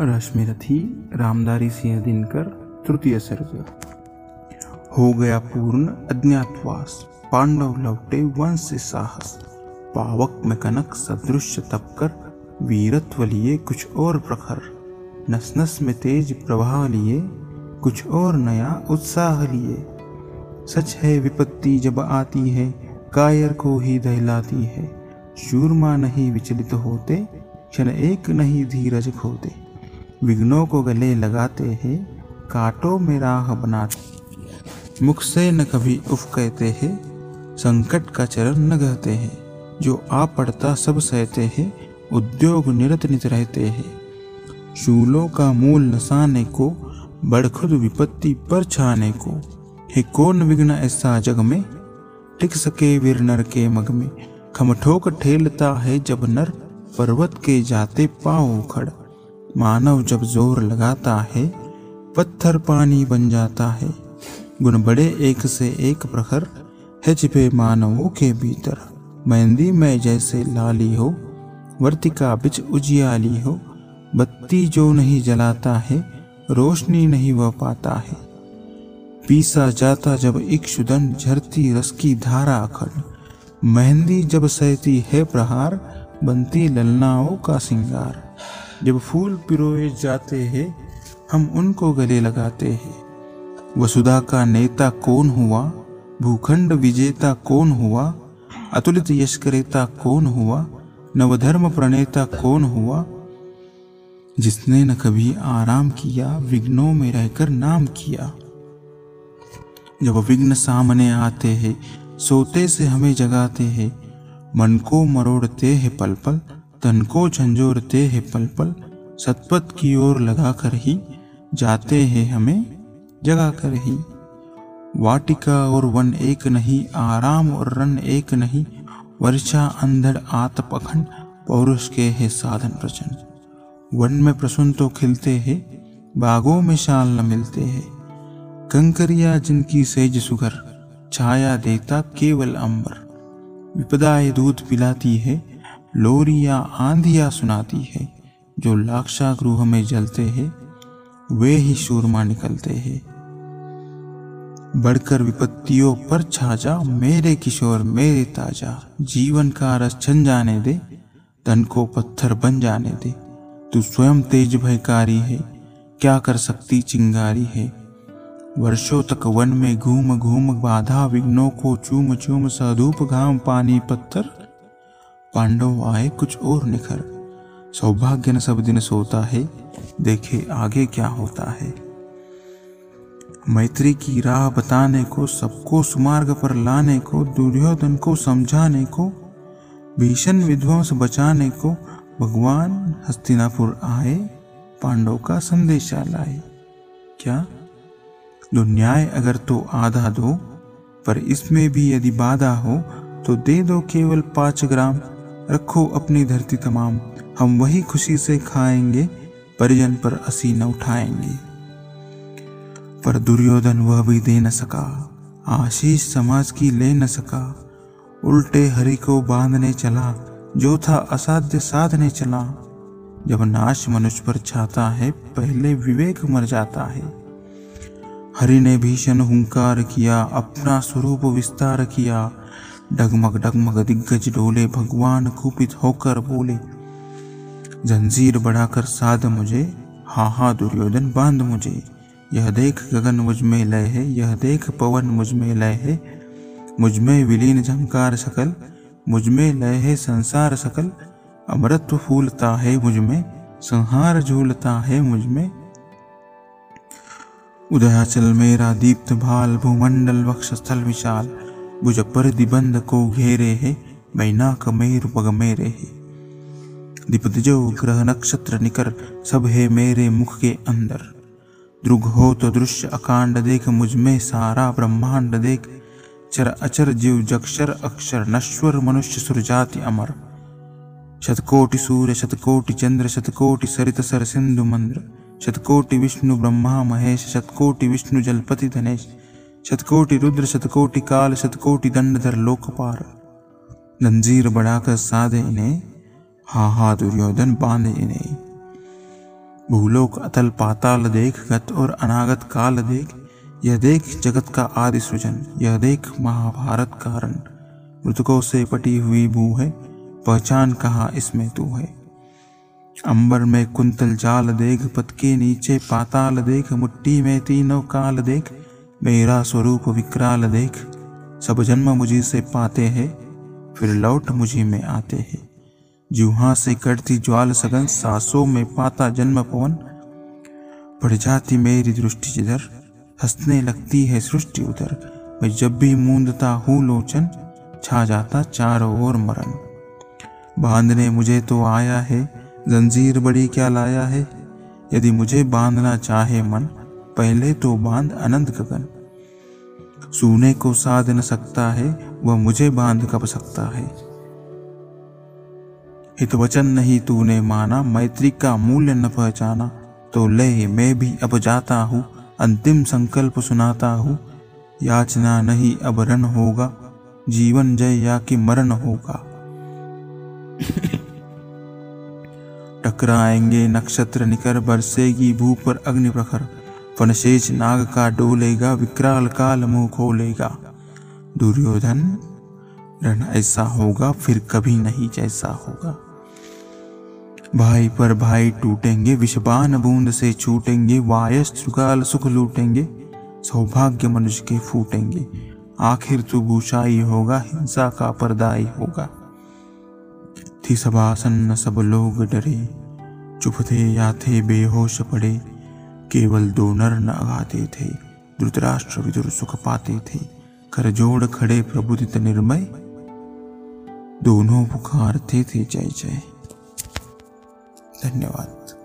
रश्मिरथी रामदारी सिंह दिनकर तृतीय सर्ग। हो गया पूर्ण अज्ञातवास, पांडव लौटे वंश साहस। पावक में कनक सदृश तपकर, वीरत्व लिए कुछ और प्रखर। नस नस में तेज प्रवाह लिए कुछ और नया उत्साह लिए। सच है विपत्ति जब आती है, कायर को ही दहलाती है। शूरमा नहीं विचलित होते, क्षण एक नहीं धीरज खोते। विघ्नों को गले लगाते हैं, काटो में राह बनाते मुख से न कभी उफ कहते हैं, संकट का चरण न गहते हैं। जो आ पड़ता सब सहते हैं, उद्योग निरत नित रहते हैं। शूलों का मूल नसाने को बड़खुद विपत्ति पर छाने को। हे कौन विघ्न ऐसा जग में? टिक सके वीर नर के मग में। खमठोक ठेलता है जब नर, पर्वत के जाते पाओ खड़ मानव जब ज़ोर लगाता है, पत्थर पानी बन जाता है। गुण बड़े एक से एक प्रखर है छिपे मानवों के भीतर। मेहंदी में जैसे लाली हो वर्तिका बिच उजियाली हो, बत्ती जो नहीं जलाता है, रोशनी नहीं वह पाता है। पीसा जाता जब इक्षुदन झरती रस की धारा अखंड। मेहंदी जब सहती है प्रहार, बनती ललनाओं का सिंगार। जब फूल पिरोए जाते हैं, हम उनको गले लगाते हैं। वसुधा का नेता कौन हुआ? भूखंड विजेता कौन हुआ? अतुलित यशकरेता कौन हुआ? नवधर्म प्रणेता कौन हुआ? जिसने न कभी आराम किया, विघ्नों में रहकर नाम किया। जब विघ्न सामने आते हैं, सोते से हमें जगाते हैं, मन को मरोड़ते हैं पल पल तन को झंझोरते हैं पल पल सतपथ की ओर लगा कर ही जाते हैं हमें जगा कर ही। वाटिका और वन एक नहीं, आराम और रन एक नहीं, वर्षा अंधड़ आतप अखंड पौरुष के है साधन प्रचंड। वन में प्रसुन तो खिलते हैं, बागों में शाल न मिलते हैं। कंकरिया जिनकी सेज सुगर छाया देता केवल अंबर। विपदाएँ दूध पिलाती है लोरिया आंधिया सुनाती है, जो लाक्षा गृह में जलते हैं, वे ही शूरमा निकलते हैं। बढ़कर विपत्तियों पर छाजा, मेरे किशोर, मेरे ताज़ा, जीवन का रस छन जाने दे तन को पत्थर बन जाने दे। तू स्वयं तेज भयकारी है, क्या कर सकती चिंगारी है? वर्षों तक वन में घूम घूम बाधा, विघ्नों को चूम चूम सधूप घाम पानी पत्थर पांडव आए, कुछ और निखर। सौभाग्य न सब दिन सोता है, देखे आगे क्या होता है। मैत्री की राह बताने को, सबको सुमार्ग पर लाने को, दुर्योधन को समझाने को, भीषण विध्वंस बचाने को, भगवान हस्तिनापुर आए, पांडव का संदेशा लाए। क्या? दो न्याय अगर तो आधा दो, पर इसमें भी यदि बाधा हो तो दे दो केवल पाँच ग्राम। रखो अपनी धरती तमाम। हम वही खुशी से खाएँगे, परिजन पर असी न उठाएँगे। पर दुर्योधन वह भी दे न सका, आशीष समाज की ले न सका। उल्टे हरि को बांधने चला जो था असाध्य साधने चला। जब नाश मनुष्य पर छाता है, पहले विवेक मर जाता है। हरि ने भीषण हुंकार किया, अपना स्वरूप विस्तार किया। डगमग डगमग दिग्गज डोले, भगवान कुपित होकर बोले, जंजीर बढ़ाकर साध मुझे हा हा दुर्योधन बाँध मुझे। यह देख गगन मुझमें लय है, यह देख पवन मुझमें लय है। मुझमें विलीन झंकार सकल, मुझमें लय है संसार सकल। अमृत फूलता है मुझमें, संहार झूलता है मुझमें। उदयाचल मेरा दीप्त भाल, भूमंडल वक्षस्थल विशाल। पर दिबंध को घेरे है मैना कमेर पग मेरे है। दिपदिजो ग्रह नक्षत्र निकर, सब है मेरे मुख के अंदर। द्रुग हो तो दृश्य अकांड देख, मुझमें सारा ब्रह्मांड देख। चर अचर जीव जक्षर अक्षर, नश्वर मनुष्य सुरजाति अमर। शतकोटि सूर्य, शतकोटि चंद्र, शतकोटि सरित सर सिंधु मंद्र। शतकोटि विष्णु ब्रह्मा महेश, शतकोटि विष्णु जलपति धनेश। शतकोटि रुद्र, शतकोटि काल, शतकोटि दंडधर लोकपार जंजीर बढ़ाकर साधे इन्हें हा हा दुर्योधन बांधे इन्हें। भूलोक अतल पाताल देख, गत और अनागत काल देख, यह देख जगत का आदि सृजन, यह देख महाभारत कारण मृतकों से पटी हुई भू है, पहचान कहा इसमें तू है। अंबर में कुंतल जाल देख पद के नीचे पाताल देख, मुट्ठी में तीनों काल देख मेरा स्वरूप विकराल देख, सब जन्म मुझी से पाते हैं, फिर लौट मुझी में आते हैं। जुहा से कटती ज्वाल सगन सासों में पाता जन्म पवन। पड़ जाती मेरी दृष्टि जिधर, हंसने लगती है सृष्टि उधर। मैं जब भी मूंदता हूँ लोचन, छा जाता चारों ओर मरण बांधने मुझे तो आया है, जंजीर बड़ी क्या लाया है, यदि मुझे बांधना चाहे मन पहले तो बाँध अनंत गगन। सूने को साध न सकता है वह मुझे बाँध कब सकता है? हित वचन नहीं तूने माना मैत्री का मूल्य न पहचाना। तो ले मैं भी अब जाता हूँ अंतिम संकल्प सुनाता हूँ। याचना नहीं अब रन होगा जीवन जय या कि मरण होगा। टकराएँगे नक्षत्र निकर बरसेगी भू पर अग्नि प्रखर फनशेष नाग का डोलेगा विकराल काल मुँह खोलेगा दुर्योधन रण ऐसा होगा, फिर कभी नहीं जैसा होगा। भाई पर भाई टूटेंगे, विषबान बूंद से छूटेंगे, वायस चुकाल सुख लूटेंगे, सौभाग्य मनुष्य के फूटेंगे। आखिर तू भूषाई होगा, हिंसा का परदाई होगा। थी सभासन सब लोग डरे, चुप थे या थे बेहोश पड़े। केवल दो नर न आते थे, धृतराष्ट्र विदुर सुख पाते थे। करजोड़ खड़े प्रबुदित निर्मय। दोनों पुकारते थे जय जय। धन्यवाद।